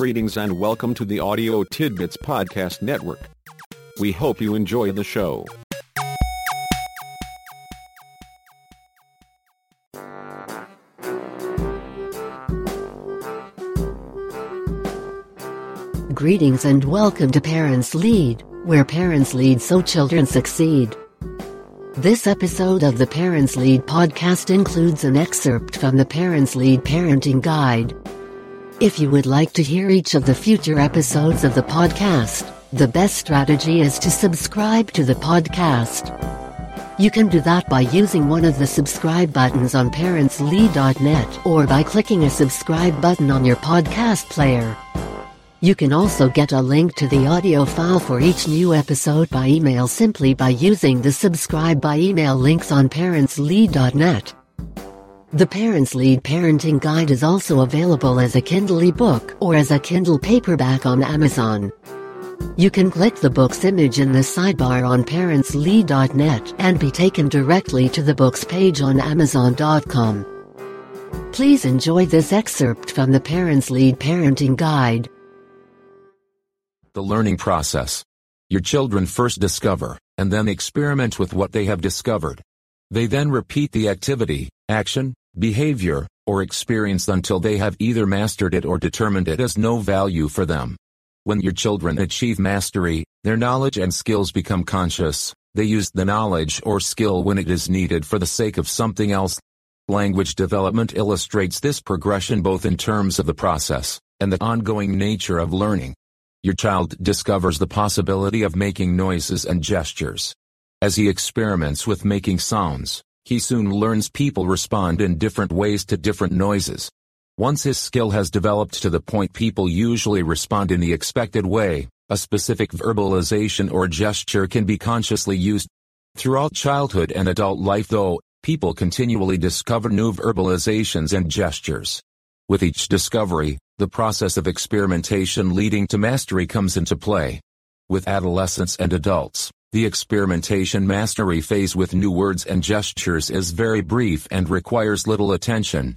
Greetings and welcome to the Audio Tidbits Podcast Network. We hope you enjoy the show. Greetings and welcome to Parents Lead, where parents lead so children succeed. This episode of the Parents Lead podcast includes an excerpt from the Parents Lead Parenting Guide. If you would like to hear each of the future episodes of the podcast, the best strategy is to subscribe to the podcast. You can do that by using one of the subscribe buttons on parentslead.net or by clicking a subscribe button on your podcast player. You can also get a link to the audio file for each new episode by email simply by using the subscribe by email links on parentslead.net. The Parents Lead Parenting Guide is also available as a Kindle ebook or as a Kindle paperback on Amazon. You can click the book's image in the sidebar on parentslead.net and be taken directly to the book's page on amazon.com. Please enjoy this excerpt from the Parents Lead Parenting Guide. The learning process. Your children first discover, and then experiment with what they have discovered. They then repeat the activity, action, behavior, or experience until they have either mastered it or determined it has no value for them. When your children achieve mastery, their knowledge and skills become conscious. They use the knowledge or skill when it is needed for the sake of something else. Language development illustrates this progression both in terms of the process and the ongoing nature of learning. Your child discovers the possibility of making noises and gestures. As he experiments with making sounds, he soon learns people respond in different ways to different noises. Once his skill has developed to the point people usually respond in the expected way, a specific verbalization or gesture can be consciously used. Throughout childhood and adult life though, people continually discover new verbalizations and gestures. With each discovery, the process of experimentation leading to mastery comes into play. With adolescents and adults, the experimentation mastery phase with new words and gestures is very brief and requires little attention.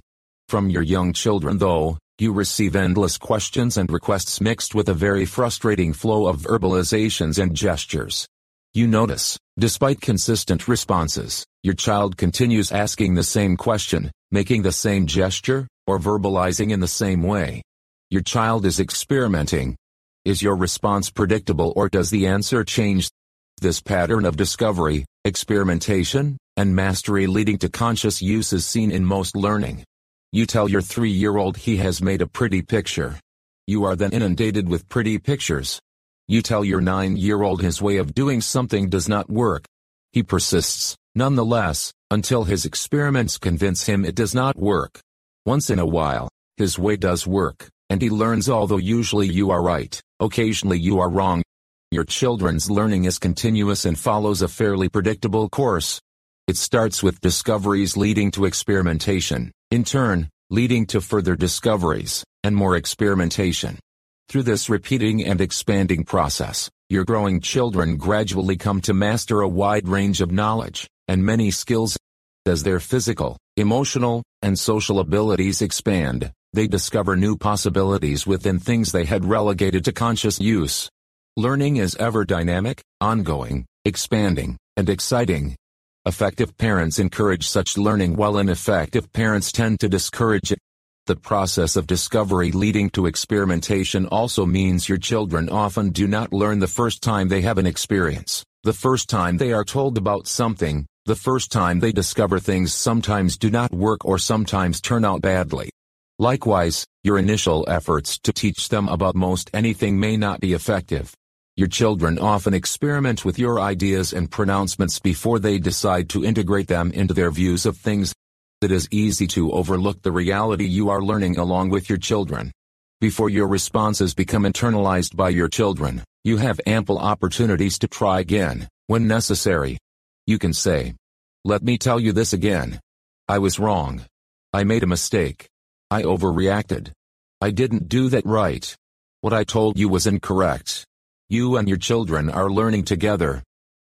From your young children though, you receive endless questions and requests mixed with a very frustrating flow of verbalizations and gestures. You notice, despite consistent responses, your child continues asking the same question, making the same gesture, or verbalizing in the same way. Your child is experimenting. Is your response predictable or does the answer change? This pattern of discovery, experimentation, and mastery leading to conscious use is seen in most learning. You tell your three-year-old he has made a pretty picture. You are then inundated with pretty pictures. You tell your nine-year-old his way of doing something does not work. He persists, nonetheless, until his experiments convince him it does not work. Once in a while, his way does work and he learns although usually you are right, occasionally you are wrong. Your children's learning is continuous and follows a fairly predictable course. It starts with discoveries leading to experimentation, in turn, leading to further discoveries, and more experimentation. Through this repeating and expanding process, your growing children gradually come to master a wide range of knowledge, and many skills. As their physical, emotional, and social abilities expand, they discover new possibilities within things they had relegated to conscious use. Learning is ever dynamic, ongoing, expanding, and exciting. Effective parents encourage such learning while ineffective parents tend to discourage it. The process of discovery leading to experimentation also means your children often do not learn the first time they have an experience, the first time they are told about something, the first time they discover things sometimes do not work or sometimes turn out badly. Likewise, your initial efforts to teach them about most anything may not be effective. Your children often experiment with your ideas and pronouncements before they decide to integrate them into their views of things. It is easy to overlook the reality you are learning along with your children. Before your responses become internalized by your children, you have ample opportunities to try again, when necessary. You can say, Let me tell you this again. I was wrong. I made a mistake. I overreacted. I didn't do that right. What I told you was incorrect. You and your children are learning together.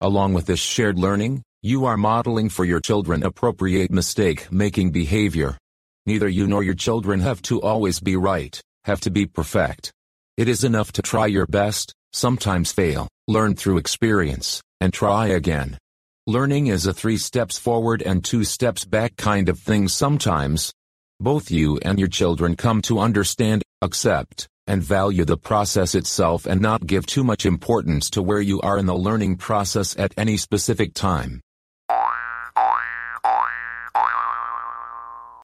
Along with this shared learning, you are modeling for your children appropriate mistake-making behavior. Neither you nor your children have to always be right, have to be perfect, It is enough to try your best, sometimes fail, learn through experience, and try again. Learning is a three steps forward and two steps back kind of thing sometimes. Both you and your children come to understand, accept, and value the process itself and not give too much importance to where you are in the learning process at any specific time.